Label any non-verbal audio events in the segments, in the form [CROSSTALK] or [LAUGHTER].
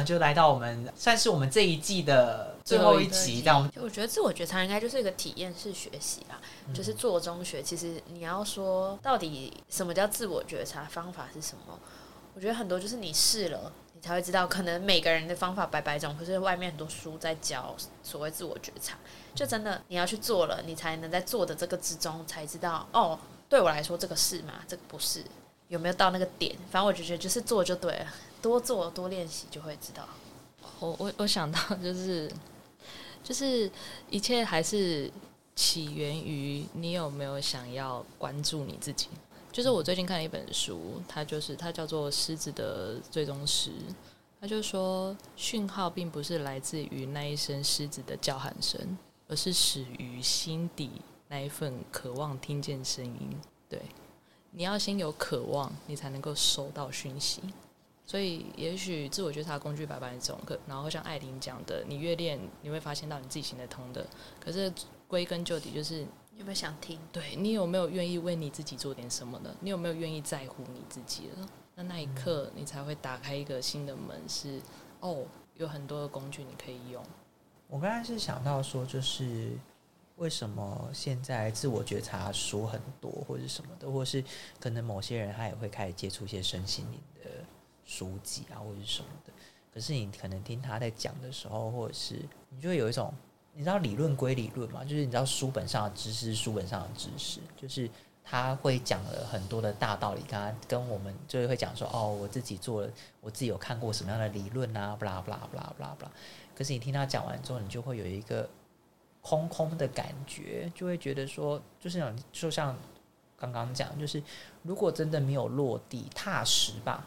呢，就来到我们算是我们这一季的最后一集，这样我们我觉得自我觉察应该就是一个体验式学习啦，就是做中学。其实你要说到底什么叫自我觉察，方法是什么？我觉得很多就是你试了，你才会知道。可能每个人的方法百百种，可是外面很多书在教所谓自我觉察，就真的你要去做了，你才能在做的这个之中才知道哦，对我来说这个是吗？这个不是，有没有到那个点？反正我就觉得就是做就对了，多做多练习就会知道。我我我想到就是就是一切还是起源于你有没有想要关注你自己。就是我最近看了一本书，它就是它叫做《狮子的最终时》，它就说讯号并不是来自于那一声狮子的叫喊声，而是始于心底那一份渴望听见声音。对，你要先有渴望，你才能够收到讯息。所以，也许自我觉察工具百百种，可然后像艾琳讲的，你越练，你会发现到你自己行得通的。可是归根究底，就是有没有想听？对你有没有愿意为你自己做点什么呢？你有没有愿意在乎你自己了？那那一刻，你才会打开一个新的门，是哦，有很多的工具你可以用。我刚才是想到说，就是为什么现在自我觉察书很多，或者什么的，或是可能某些人他也会开始接触一些身心灵的书籍啊，或者是什么的。可是你可能听他在讲的时候，或者是你就会有一种，你知道理论归理论嘛，就是你知道书本上的知识，书本上的知识，就是他会讲了很多的大道理，他跟我们就是会讲说，哦，我自己做了，我自己有看过什么样的理论啊，不啦不啦不啦不啦不啦。可是你听他讲完之后，你就会有一个空空的感觉，就会觉得说，就是那种就像刚刚讲，就是如果真的没有落地踏实吧，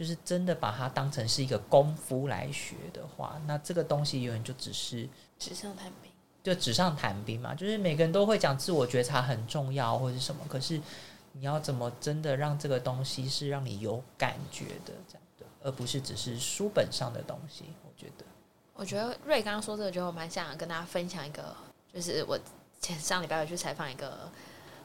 就是真的把它当成是一个功夫来学的话，那这个东西永远就只是纸上谈兵。就纸上谈兵嘛。就是每个人都会讲自我觉察很重要或者是什么，可是你要怎么真的让这个东西是让你有感觉的这样的，而不是只是书本上的东西。我觉得。我觉得瑞刚刚说这个，就我蛮想跟大家分享一个，就是我前上礼拜有去采访一个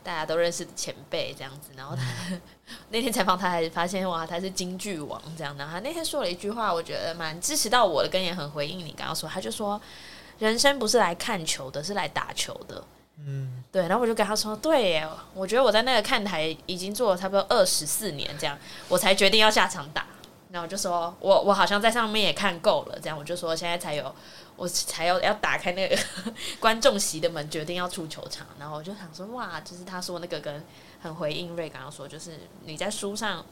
大家都认识的前辈这样子，然后他 [LAUGHS] 那天采访他还发现哇，他是京剧王这样的。他那天说了一句话，我觉得蛮支持到我的，跟也很回应你刚刚说，他就说人生不是来看球的，是来打球的。嗯，对，然后我就跟他说，对耶，我觉得我在那个看台已经做了差不多二十四年这样，我才决定要下场打。然后我就说，我我好像在上面也看够了，这样我就说现在才有，我才要要打开那个 [LAUGHS] 观众席的门，决定要出球场。然后我就想说，哇，就是他说那个跟很回应瑞刚刚说，就是你在书上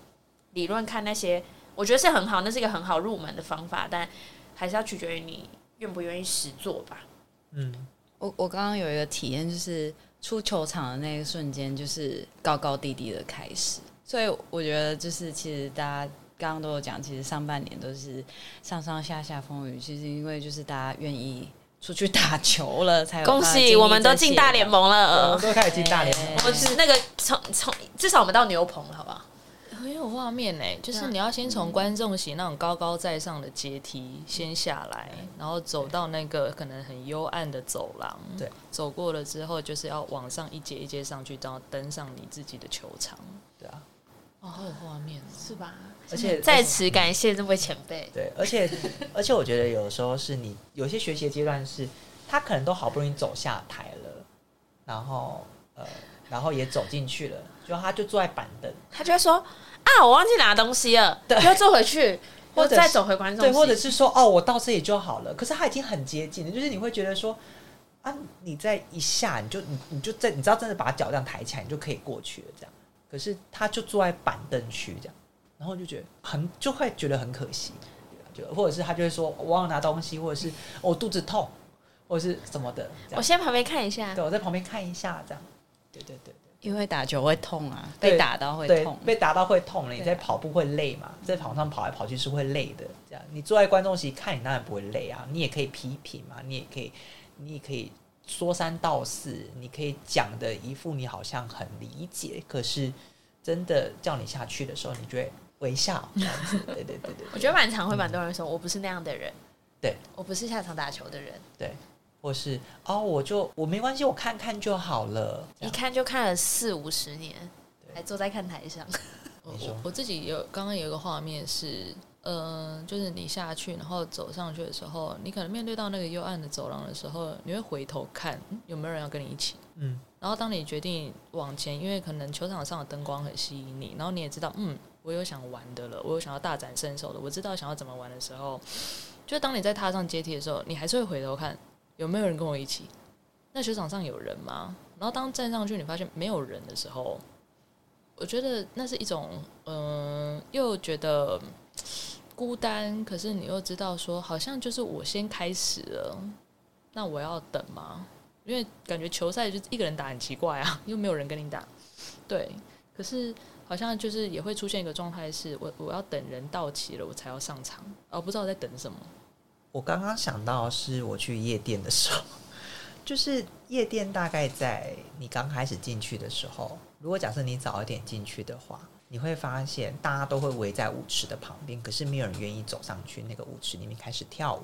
理论看那些，我觉得是很好，那是一个很好入门的方法，但还是要取决于你愿不愿意实做吧。嗯，我我刚刚有一个体验，就是出球场的那一瞬间，就是高高低低的开始。所以我觉得，就是其实大家刚刚都有讲，其实上半年都是上上下下风雨，其实因为就是大家愿意出去打球了，才有恭喜，我们都进大联盟我了们。都开始进大联盟哎了。我们是那个从从至少我们到牛棚了，好不好？很有画面呢，就是你要先从观众席那种高高在上的阶梯先下来，然后走到那个可能很幽暗的走廊，对，走过了之后就是要往上一阶一阶上去，然后登上你自己的球场。对啊，哦，好有画面哦！是吧？而且在此感谢这位前辈。对，而且而且我觉得有时候是你有些学习的阶段是，他可能都好不容易走下台了，然后呃，然后也走进去了，就他就坐在板凳，他就会说啊，我忘记拿东西了，[LAUGHS] 又坐回去，或者再走回观众对，席，或者是说哦，我到这里就好了。可是他已经很接近了，就是你会觉得说啊，你在一下你就你你就在你知道真的把脚这样抬起来，你就可以过去了这样。可是他就坐在板凳区这样，然后就觉得很就会觉得很可惜，对啊就或者是他就会说我忘了拿东西，或者是、哦我肚子痛，或者是什么的。我先旁边看一下对，我在旁边看一下这样。对对对因为打球会痛啊，被打到会痛，。被打到会痛了。你在跑步会累嘛？在场上跑来跑去是会累的。这样，你坐在观众席看，你当然不会累啊。你也可以批评嘛，你也可以，你也可以说三道四，你可以讲的一副你好像很理解，可是真的叫你下去的时候，你就会微笑 [LAUGHS] 这样子。对对对对我觉得蛮常会蛮多人说，我不是那样的人，对我不是下场打球的人，对，或是哦，我就我没关系，我看看就好了。一看就看了四五十年，还坐在看台上。我自己有刚刚有一个画面是，嗯、就是你下去，然后走上去的时候，你可能面对到那个幽暗的走廊的时候，你会回头看嗯有没有人要跟你一起。嗯，然后当你决定往前，因为可能球场上的灯光很吸引你，然后你也知道，嗯，我有想玩的了，我有想要大展身手的，我知道想要怎么玩的时候，就当你在踏上阶梯的时候，你还是会回头看有没有人跟我一起。那球场上有人吗？然后当站上去，你发现没有人的时候，我觉得那是一种，嗯、又觉得孤单，可是你又知道说，好像就是我先开始了，那我要等吗？因为感觉球赛就一个人打很奇怪啊，[LAUGHS] 又没有人跟你打，对。可是好像就是也会出现一个状态，是我我要等人到齐了，我才要上场，而不知道在等什么。我刚刚想到是我去夜店的时候，[LAUGHS] 就是夜店大概在你刚开始进去的时候，如果假设你早一点进去的话，你会发现大家都会围在舞池的旁边，可是没有人愿意走上去那个舞池里面开始跳舞。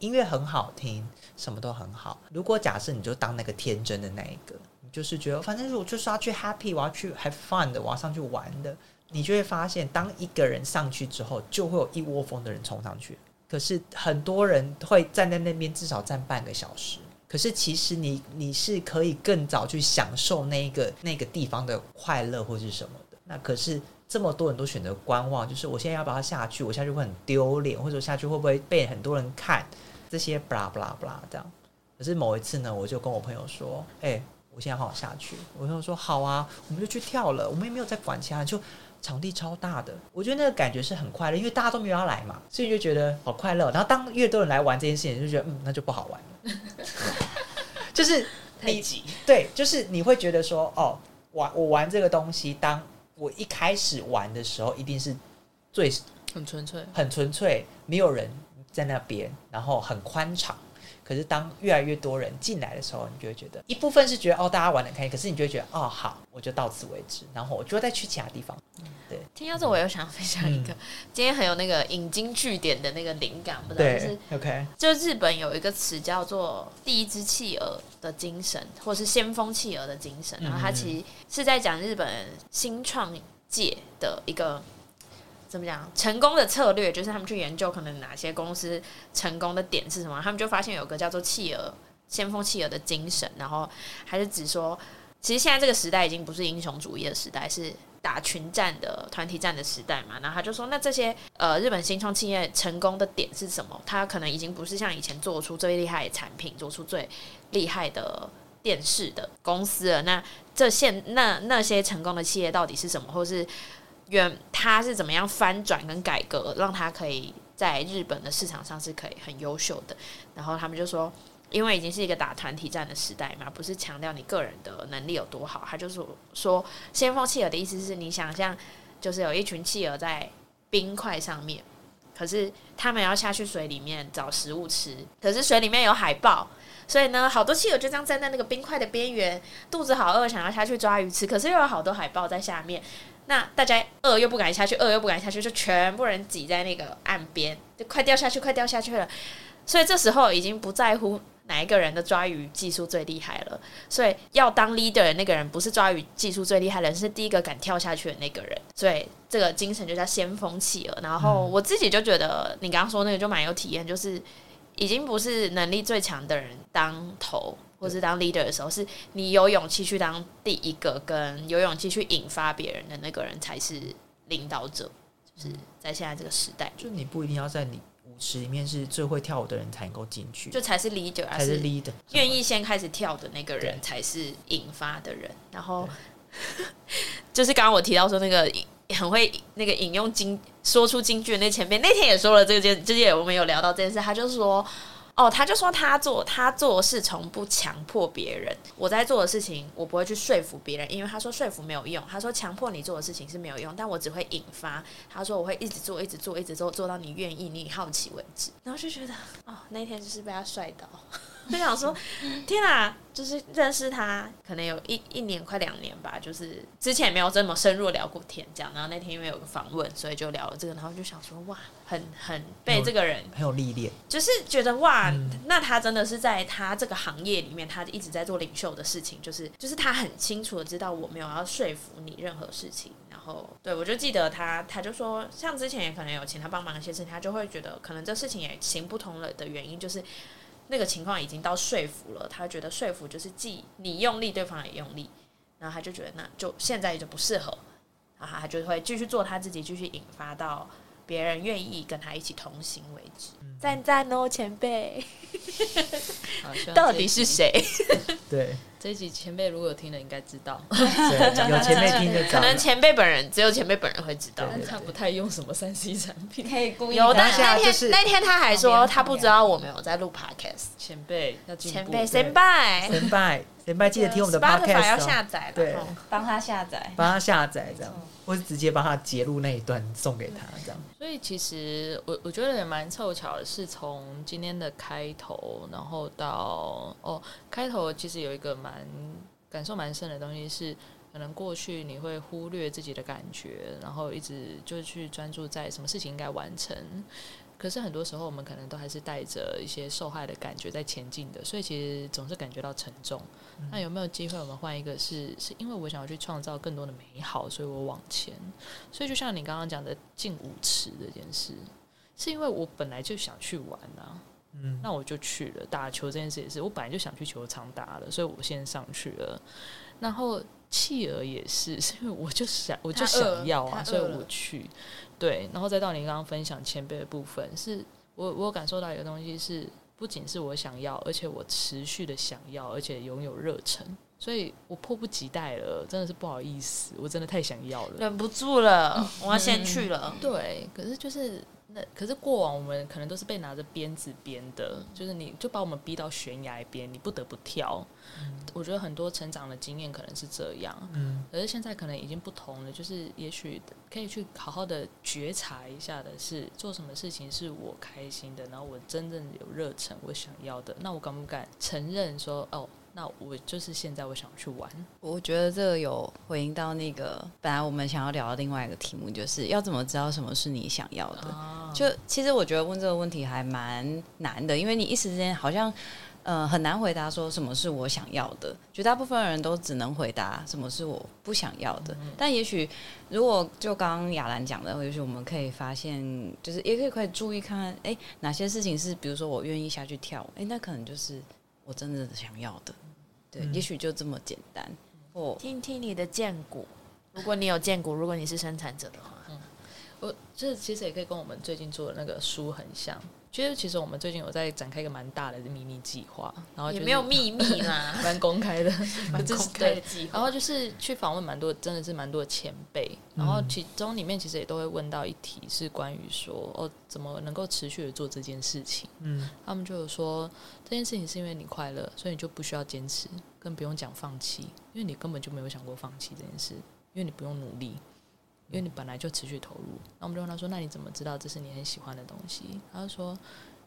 音乐很好听，什么都很好。如果假设你就当那个天真的那一个，你就是觉得反正我就是要去 happy，我要去 have fun 的，我要上去玩的，你就会发现，当一个人上去之后，就会有一窝蜂的人冲上去。可是很多人会站在那边至少站半个小时。可是其实你你是可以更早去享受那一个那个地方的快乐或是什么。那可是这么多人都选择观望，就是我现在要不要下去？我下去会很丢脸，或者我下去会不会被很多人看？这些 blah blah blah 这样。可是某一次呢，我就跟我朋友说：“哎、我现在好想下去。”我朋友说：“好啊，我们就去跳了。我们也没有在管其他人，就场地超大的，我觉得那个感觉是很快乐，因为大家都没有要来嘛，所以就觉得好快乐。然后当越多人来玩这件事情，就觉得嗯，那就不好玩了。[LAUGHS] 就是你挤，对，就是你会觉得说，哦，玩我玩这个东西，当我一开始玩的时候，一定是最很纯粹，很纯粹，没有人在那边，然后很宽敞。可是当越来越多人进来的时候，你就会觉得一部分是觉得哦，大家玩的开心，可是你就会觉得哦，好，我就到此为止，然后我就再去其他地方。对听到这，我又想分享一个，嗯今天很有那个引经据典的那个灵感，不知道就是，OK，就日本有一个词叫做“第一只企鹅的精神”，或是先锋企鹅的精神。然后它其实是在讲日本新创界的一个怎么讲成功的策略，就是他们去研究可能哪些公司成功的点是什么，他们就发现有个叫做企鹅先锋企鹅的精神。然后还是指说，其实现在这个时代已经不是英雄主义的时代，是打群战的团体战的时代嘛，然后他就说，那这些呃日本新创企业成功的点是什么？他可能已经不是像以前做出最厉害的产品，做出最厉害的电视的公司了。那这现那那些成功的企业到底是什么，或是原他是怎么样翻转跟改革，让他可以在日本的市场上是可以很优秀的？然后他们就说。因为已经是一个打团体战的时代嘛，不是强调你个人的能力有多好，他就说说先锋企鹅的意思是你想象，就是有一群企鹅在冰块上面，可是他们要下去水里面找食物吃，可是水里面有海豹，所以呢，好多企鹅就这样站在那个冰块的边缘，肚子好饿，想要下去抓鱼吃，可是又有好多海豹在下面。那大家饿又不敢下去，饿又不敢下去，就全部人挤在那个岸边，就快掉下去，快掉下去了。所以这时候已经不在乎哪一个人的抓鱼技术最厉害了，所以要当 leader 的那个人不是抓鱼技术最厉害的人，是第一个敢跳下去的那个人。所以这个精神就叫先锋企鹅。然后我自己就觉得你刚刚说那个就蛮有体验，就是已经不是能力最强的人当头或是当 leader 的时候，是你有勇气去当第一个，跟有勇气去引发别人的那个人才是领导者。就是在现在这个时代，就你不一定要在你舞池里面是最会跳舞的人才能够进去，就才是 leader，而才是 leader，愿意先开始跳的那个人才是引发的人。然后 [LAUGHS] 就是刚刚我提到说那个很会那个引用金说出京剧的那前辈，那天也说了这件，之前我们有聊到这件事，他就说。哦，他就说他做他做事从不强迫别人，我在做的事情我不会去说服别人，因为他说说服没有用，他说强迫你做的事情是没有用，但我只会引发。他说我会一直做，一直做，一直做，做到你愿意、你好奇为止。然后就觉得哦，那天就是被他帅到。就想说，天啊，就是认识他可能有一一年快两年吧，就是之前也没有这么深入聊过天，这样。然后那天因为有个访问，所以就聊了这个，然后就想说，哇，很很被这个人很有历练，就是觉得哇，嗯那他真的是在他这个行业里面，他一直在做领袖的事情，就是就是他很清楚的知道我没有要说服你任何事情，然后对我就记得他，他就说，像之前也可能有请他帮忙一些事情，他就会觉得可能这事情也行不通了的原因就是。那个情况已经到说服了，他觉得说服就是既你用力，对方也用力，然后他就觉得那就现在就不适合，然后他就会继续做他自己，继续引发到别人愿意跟他一起同行为止。赞赞哦，前辈，[LAUGHS] 到底是？谁？[LAUGHS] 对这一集前辈如果有听的，应该知道，对，有前辈听就知道。了可能前辈本人只有前辈本人会知道。他不太用什么三 C 产品。可以故意有，但当下那天、就是那天他还说他不知道我们有在录 podcast。前辈要进步，前辈，先拜，先拜神拜，记得听我们的 podcast 哦，下载了。对哦帮他下载。帮他下载这样，或是直接帮他截录那一段送给他这样。所以其实我我觉得也蛮凑巧的，是从今天的开头，然后到哦，开头其实有一个蛮感受蛮深的东西是。可能过去你会忽略自己的感觉，然后一直就去专注在什么事情应该完成。可是很多时候，我们可能都还是带着一些受害的感觉在前进的，所以其实总是感觉到沉重。那有没有机会，我们换一个是，是因为我想要去创造更多的美好，所以我往前。所以就像你刚刚讲的进舞池这件事，是因为我本来就想去玩啊，嗯，那我就去了。打球这件事也是，我本来就想去球场打了，所以我先上去了。然后企鹅也是，[LAUGHS] 是因为我就想，我就想要啊，所以我去。对，然后再到你刚刚分享前辈的部分，是我我感受到一个东西是，不仅是我想要，而且我持续的想要，而且拥有热忱。所以我迫不及待了，真的是不好意思，我真的太想要了。忍不住了，[LAUGHS] 我要先去了。对，可是就是那，可是过往我们可能都是被拿着鞭子鞭的，就是你就把我们逼到悬崖边，你不得不跳。我觉得很多成长的经验可能是这样，嗯，可是现在可能已经不同了，就是也许可以去好好的觉察一下的是，做什么事情是我开心的，然后我真正有热忱，我想要的，那我敢不敢承认说，哦，那我就是现在我想去玩，我觉得这个有回应到那个本来我们想要聊的另外一个题目，就是要怎么知道什么是你想要的。就其实我觉得问这个问题还蛮难的，因为你一时之间好像呃很难回答说什么是我想要的。绝大部分人都只能回答什么是我不想要的。但也许如果就刚刚雅兰讲的，也许我们可以发现，就是也可以可以注意看看，哎，哪些事情是比如说我愿意下去跳舞，哎，那可能就是我真的想要的。对，嗯也许就这么简单。哦听听你的荐股，如果你有荐股，如果你是生产者的话，嗯我这其实也可以跟我们最近做的那个书很像。其实，其实我们最近有在展开一个蛮大的秘密计划，然后、就是、也没有秘密啦，[LAUGHS] 蛮公开的，蛮 [LAUGHS] 就是公开的计划。然后就是去访问蛮多，真的是蛮多前辈，然后嗯其中里面其实也都会问到一题是关于说哦，怎么能够持续的做这件事情。嗯他们就有说这件事情是因为你快乐，所以你就不需要坚持，更不用讲放弃，因为你根本就没有想过放弃这件事，因为你不用努力，因为你本来就持续投入。那我们就问他说：“那你怎么知道这是你很喜欢的东西？”他就说：“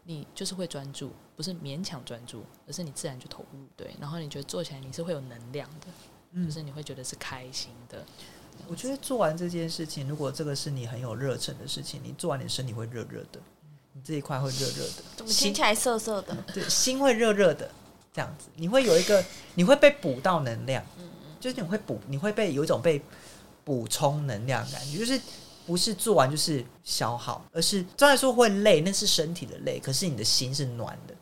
你就是会专注，不是勉强专注，而是你自然就投入。对，然后你觉得做起来你是会有能量的，嗯就是你会觉得是开心的。我觉得做完这件事情，如果这个是你很有热忱的事情，你做完你身体会热热的，你这一块会热热的，怎么听起来涩涩的？对，心会热热的，这样子，你会有一个，你会被补到能量，嗯就是你会补，你会被有一种被补充能量感觉，就是不是做完就是消耗，而是虽然说会累，那是身体的累，可是你的心是暖的。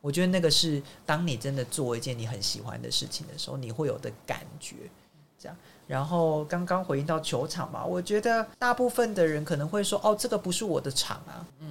我觉得那个是当你真的做一件你很喜欢的事情的时候，你会有的感觉。这样，然后刚刚回应到球场嘛，我觉得大部分的人可能会说：“哦，这个不是我的场啊。”嗯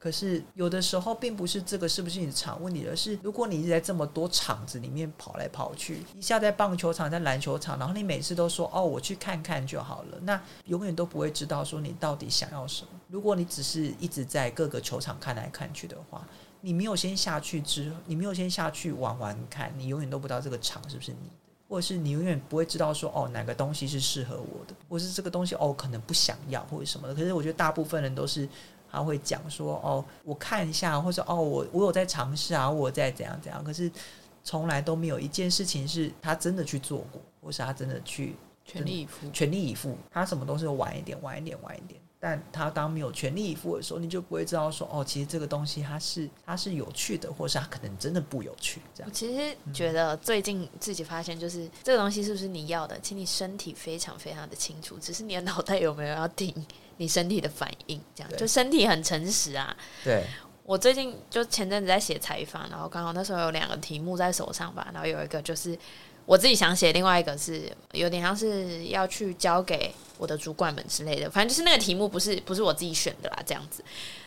可是有的时候并不是这个是不是你的场问题，而是如果你一直在这么多场子里面跑来跑去，一下在棒球场，在篮球场，然后你每次都说哦我去看看就好了，那永远都不会知道说你到底想要什么。如果你只是一直在各个球场看来看去的话，你没有先下去之，你没有先下去玩玩看，你永远都不知道这个场是不是你的。或者是你永远不会知道说哦哪个东西是适合我的，或是这个东西哦可能不想要或者什么的。可是我觉得大部分人都是他会讲说哦，我看一下，或者哦，我我有在尝试啊，我在怎样怎样，可是从来都没有一件事情是他真的去做过，或是他真的去全力以赴。全力以赴，他什么都是晚一点，晚一点，晚一点。但他当没有全力以赴的时候，你就不会知道说哦，其实这个东西它是它是有趣的，或是它可能真的不有趣。这样，我其实觉得最近自己发现，就是这个东西是不是你要的，其实你身体非常非常的清楚，只是你的脑袋有没有要听你身体的反应。这样，就身体很诚实啊。对，我最近就前阵子在写采访，然后刚好那时候有两个题目在手上吧，然后有一个就是我自己想写，另外一个是有点像是要去交给我的主管们之类的，反正就是那个题目不是不是我自己选的啦，这样子。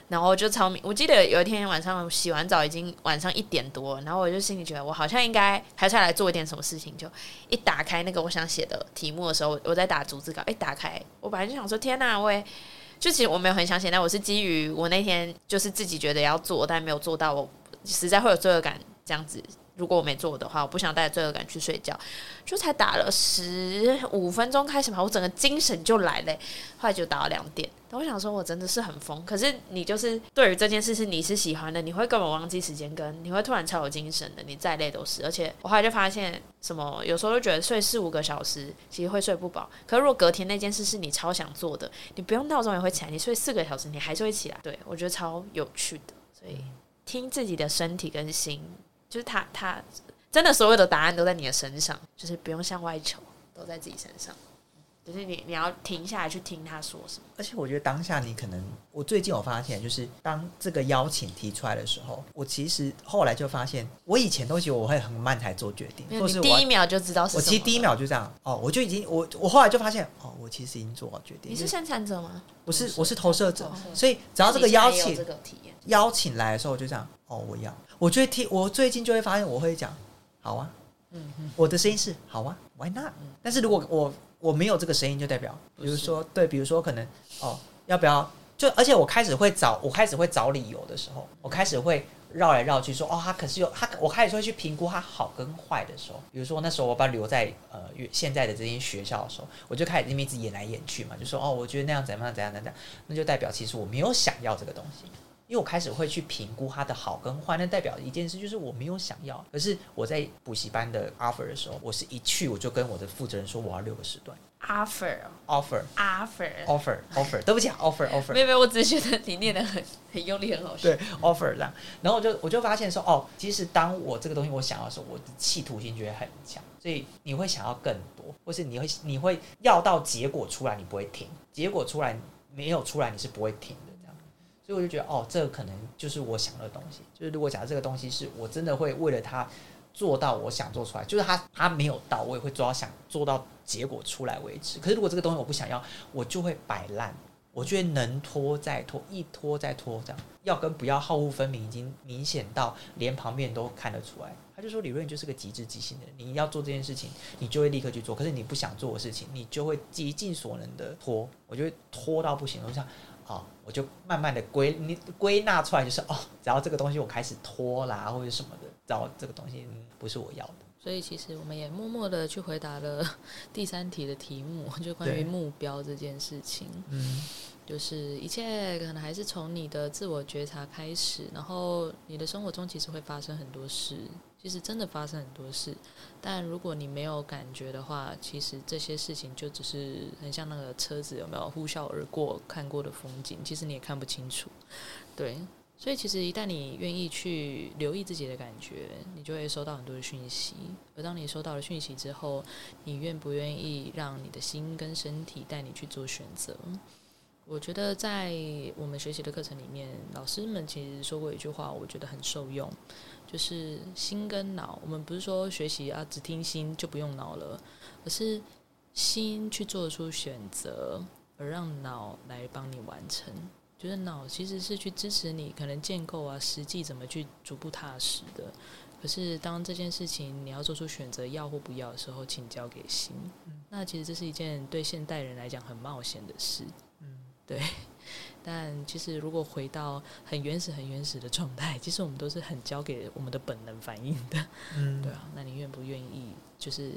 然后就超明，我记得有一天晚上洗完澡已经晚上一点多，然后我就心里觉得我好像应该还是要来做一点什么事情，就一打开那个我想写的题目的时候，我在打逐字稿，一打开，我本来就想说天哪，我也就其实我没有很想写，但我是基于我那天就是自己觉得要做，但没有做到，我实在会有罪恶感这样子。如果我没做的话，我不想带罪恶感去睡觉，就才打了十五分钟开始嘛，我整个精神就来了，后来就打到两点。我想说，我真的是很疯。可是你就是对于这件事是你是喜欢的，你会根本忘记时间跟，你会突然超有精神的，你再累都是。而且我后来就发现，什么有时候就觉得睡四五个小时其实会睡不饱。可是如果隔天那件事是你超想做的，你不用闹钟也会起来，你睡四个小时你还是会起来。对我觉得超有趣的，所以听自己的身体跟心，就是他他真的所有的答案都在你的身上，就是不用向外求，都在自己身上。就是你，你要停下来去听他说什么。而且我觉得当下你可能，我最近我发现，就是当这个邀请提出来的时候，我其实后来就发现，我以前都觉得我会很慢才做决定，或是我第一秒就知道我其实第一秒就这样，哦，我就已经我我后来就发现，哦，我其实已经做好决定。你是生产者吗？我是我是投射者所以只要这个邀请邀请来的时候，我就这样，哦，我要，我就会听，我最近就会发现，我会讲，好啊，嗯我的声音是好啊，Why not？但是如果我我没有这个声音，就代表，比如说对，比如说可能哦，要不要？就而且我开始会找，我开始会找理由的时候，我开始会绕来绕去说，哦，他可是有他，我开始会去评估他好跟坏的时候，比如说那时候我把他留在呃现在的这间学校的时候，我就开始那边一直演来演去嘛，就说哦，我觉得那样怎样怎样怎样，那就代表其实我没有想要这个东西。因为我开始会去评估它的好跟坏，那代表一件事就是我没有想要。可是我在补习班的 offer 的时候，我是一去我就跟我的负责人说我要六个时段 offer offer offer。offer offer，对不起啊 offer offer，[LAUGHS] 没有没有，我只是觉得你念的很很用力，很好笑。对 offer 这样，然后我就我就发现说哦，其实当我这个东西我想要的时候，我的企图心觉得很强，所以你会想要更多，或是你会你会要到结果出来，你不会停，结果出来没有出来，你是不会停。所以我就觉得哦，这个可能就是我想的东西。就是如果假设这个东西是我真的会为了它做到我想做出来，就是它它没有到，我也会做到想做到结果出来为止。可是如果这个东西我不想要，我就会摆烂。我觉得能拖再拖，一拖再拖，这样要跟不要好恶分明，已经明显到连旁边都看得出来。他就说李瑞你就是个极致即兴的人，你要做这件事情，你就会立刻去做。可是你不想做的事情，你就会极尽所能的拖。我就会拖到不行，我就想，哦，我就慢慢的归你归纳出来，就是哦，只要这个东西我开始拖啦，或者什么的，只要这个东西嗯不是我要的。所以其实我们也默默的去回答了 [LAUGHS] 第三题的题目，就关于目标这件事情。嗯，就是一切可能还是从你的自我觉察开始，然后你的生活中其实会发生很多事，其实真的发生很多事。但如果你没有感觉的话，其实这些事情就只是很像那个车子有没有呼啸而过看过的风景，其实你也看不清楚。对，所以其实一旦你愿意去留意自己的感觉，你就会收到很多的讯息。而当你收到了讯息之后，你愿不愿意让你的心跟身体带你去做选择？我觉得在我们学习的课程里面，老师们其实说过一句话，我觉得很受用，就是心跟脑。我们不是说学习啊，只听心就不用脑了，而是心去做出选择，而让脑来帮你完成。就是脑其实是去支持你可能建构啊，实际怎么去逐步踏实的。可是当这件事情你要做出选择要或不要的时候，请交给心。那其实这是一件对现代人来讲很冒险的事。嗯对，但其实如果回到很原始、很原始的状态，其实我们都是很交给我们的本能反应的，嗯对啊。那你愿不愿意就是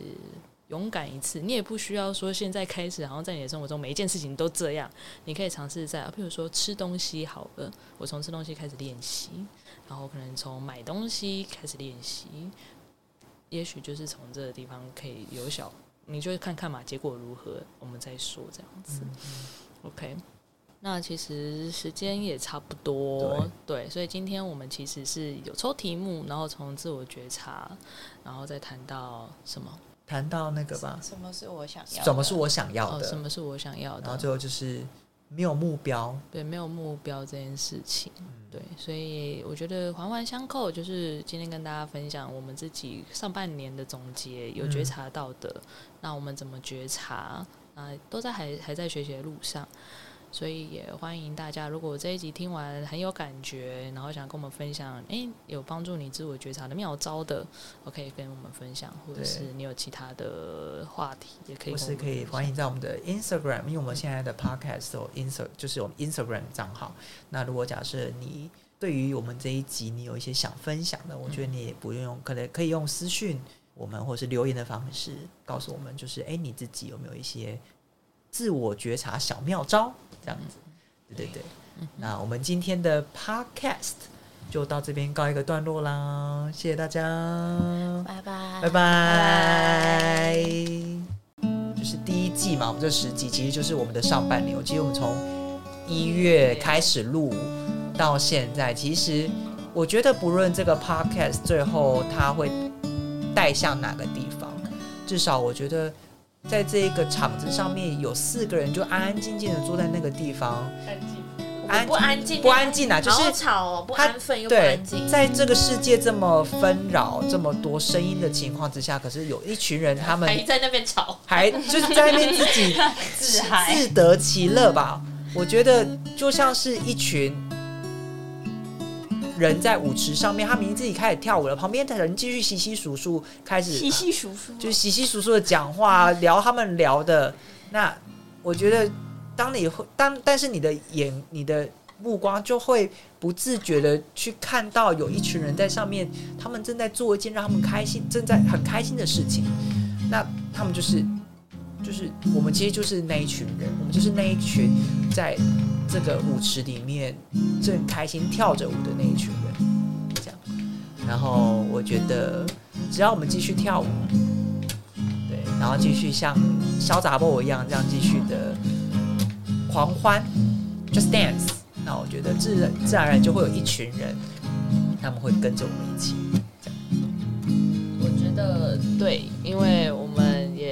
勇敢一次，你也不需要说现在开始，然后在你的生活中每一件事情都这样。你可以尝试在，譬如说吃东西好了，我从吃东西开始练习，然后可能从买东西开始练习，也许就是从这个地方可以有小，你就看看嘛，结果如何，我们再说这样子。OK，那其实时间也差不多，对，所以今天我们其实是有抽题目，然后从自我觉察，然后再谈到什么？谈到那个吧，什么是我想要？什么是我想要哦，的？什么是我想要的？然后最后就是没有目标，对，没有目标这件事情，嗯对，所以我觉得环环相扣，就是今天跟大家分享我们自己上半年的总结，有觉察到的，那我们怎么觉察？啊，都在还还在学习的路上，所以也欢迎大家，如果这一集听完很有感觉，然后想跟我们分享，诶，有帮助你自我觉察的妙招的，我可以跟我们分享，或者是你有其他的话题，也可以或是可以欢迎在我们的 Instagram，因为我们现在的 Podcast 有 Insta 就是我们 Instagram 账号。那如果假设你对于我们这一集你有一些想分享的，我觉得你也不用用，可能可以用私讯我们或是留言的方式告诉我们，就是哎、诶你自己有没有一些自我觉察小妙招这样子？对对对。那我们今天的 Podcast 就到这边告一个段落啦，谢谢大家。拜拜，拜拜。就是第一季嘛，我们这十集其实就是我们的上半年。其实我们从一月开始录到现在，其实我觉得不论这个 podcast 最后它会带向哪个地方，至少我觉得在这一个场子上面有四个人就安安静静的坐在那个地方，安静。安不安静，不安静啊，就是吵哦，不安分又安静，，在这个世界这么纷扰、这么多声音的情况之下，可是有一群人，他们还在那边吵，还就是在那边自己 [LAUGHS] 自嗨自得其乐吧。我觉得就像是一群人在舞池上面，他明明自己开始跳舞了，旁边的人继续稀稀疏疏，开始稀稀疏疏，就是稀稀疏疏的讲话，聊他们聊的。那我觉得，当你会当，但是你的眼、你的目光就会不自觉的去看到有一群人在上面，他们正在做一件让他们开心、正在很开心的事情。那他们就是，就是我们其实就是那一群人，我们就是那一群在这个舞池里面正开心跳着舞的那一群人，这样。然后我觉得，只要我们继续跳舞，对，然后继续像小杂波一样这样继续的狂欢，just dance。那我觉得自然自然而然就会有一群人，他们会跟着我们一起。我觉得对，因为我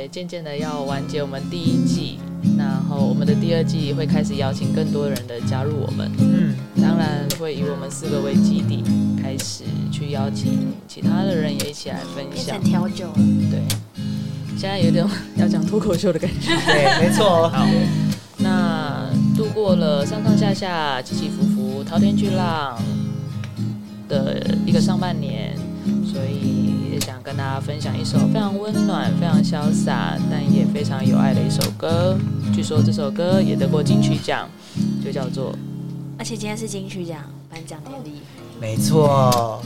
也渐渐的要完结我们第一季，然后我们的第二季会开始邀请更多人的加入我们，嗯，当然会以我们四个为基地，开始去邀请其他的人也一起来分享。调酒了，对，现在有点要讲脱口秀的感觉。[LAUGHS] 对，没错。好，那度过了上上下下、起起伏伏、滔天巨浪的一个上半年，所以也想跟大家分享一首非常温暖、非常潇洒，但也非常有爱的一首歌。据说这首歌也得过金曲奖，就叫做而且今天是金曲奖颁奖典礼，没错。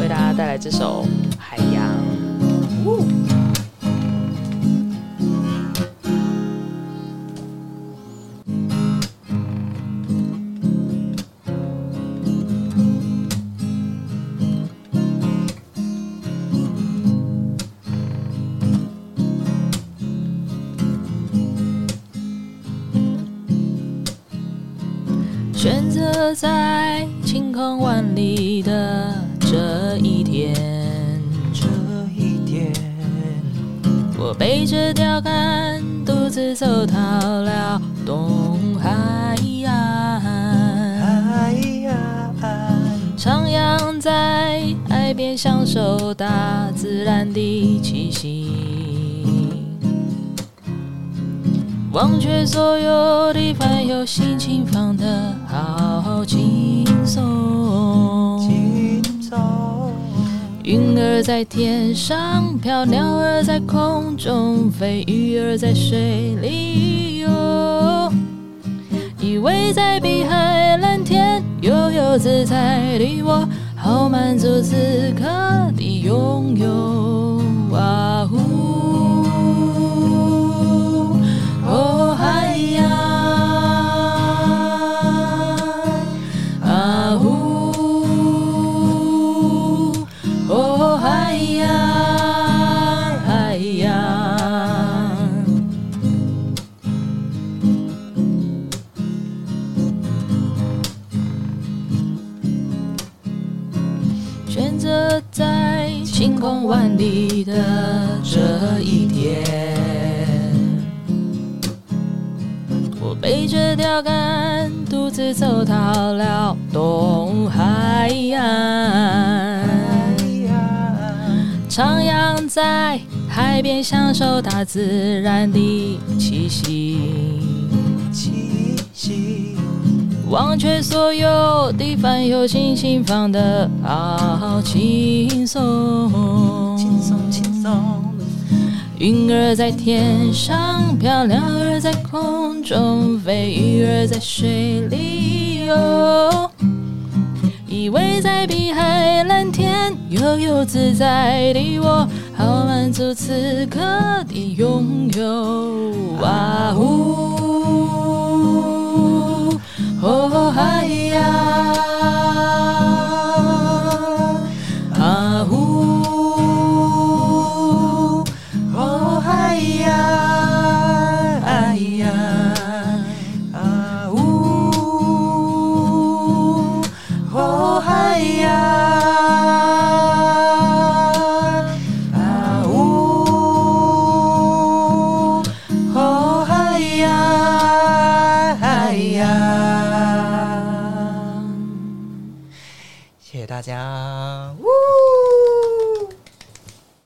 为大家带来这首《海洋》。在晴空万里的这一天，这一天，我背着钓竿，独自走到了东海岸，哎呀，徜徉在海边，享受大自然的气息。忘却所有的烦忧，心情放得好轻松。云儿在天上飘，鸟儿在空中飞，鱼儿在水里游。依偎在碧海蓝天，悠悠自在的我，好满足此刻的拥有。哇呼！在晴空万里的这一天，我背着钓竿，独自走到了东海岸，徜徉在海边，享受大自然的气息。忘却所有的烦忧，心情放的好轻松，轻松轻松。云儿在天上飘，鸟儿在空中飞，鱼儿在水里游，依偎在碧海蓝天，悠悠自在的我，好满足此刻的拥有。哇呜，哦嗨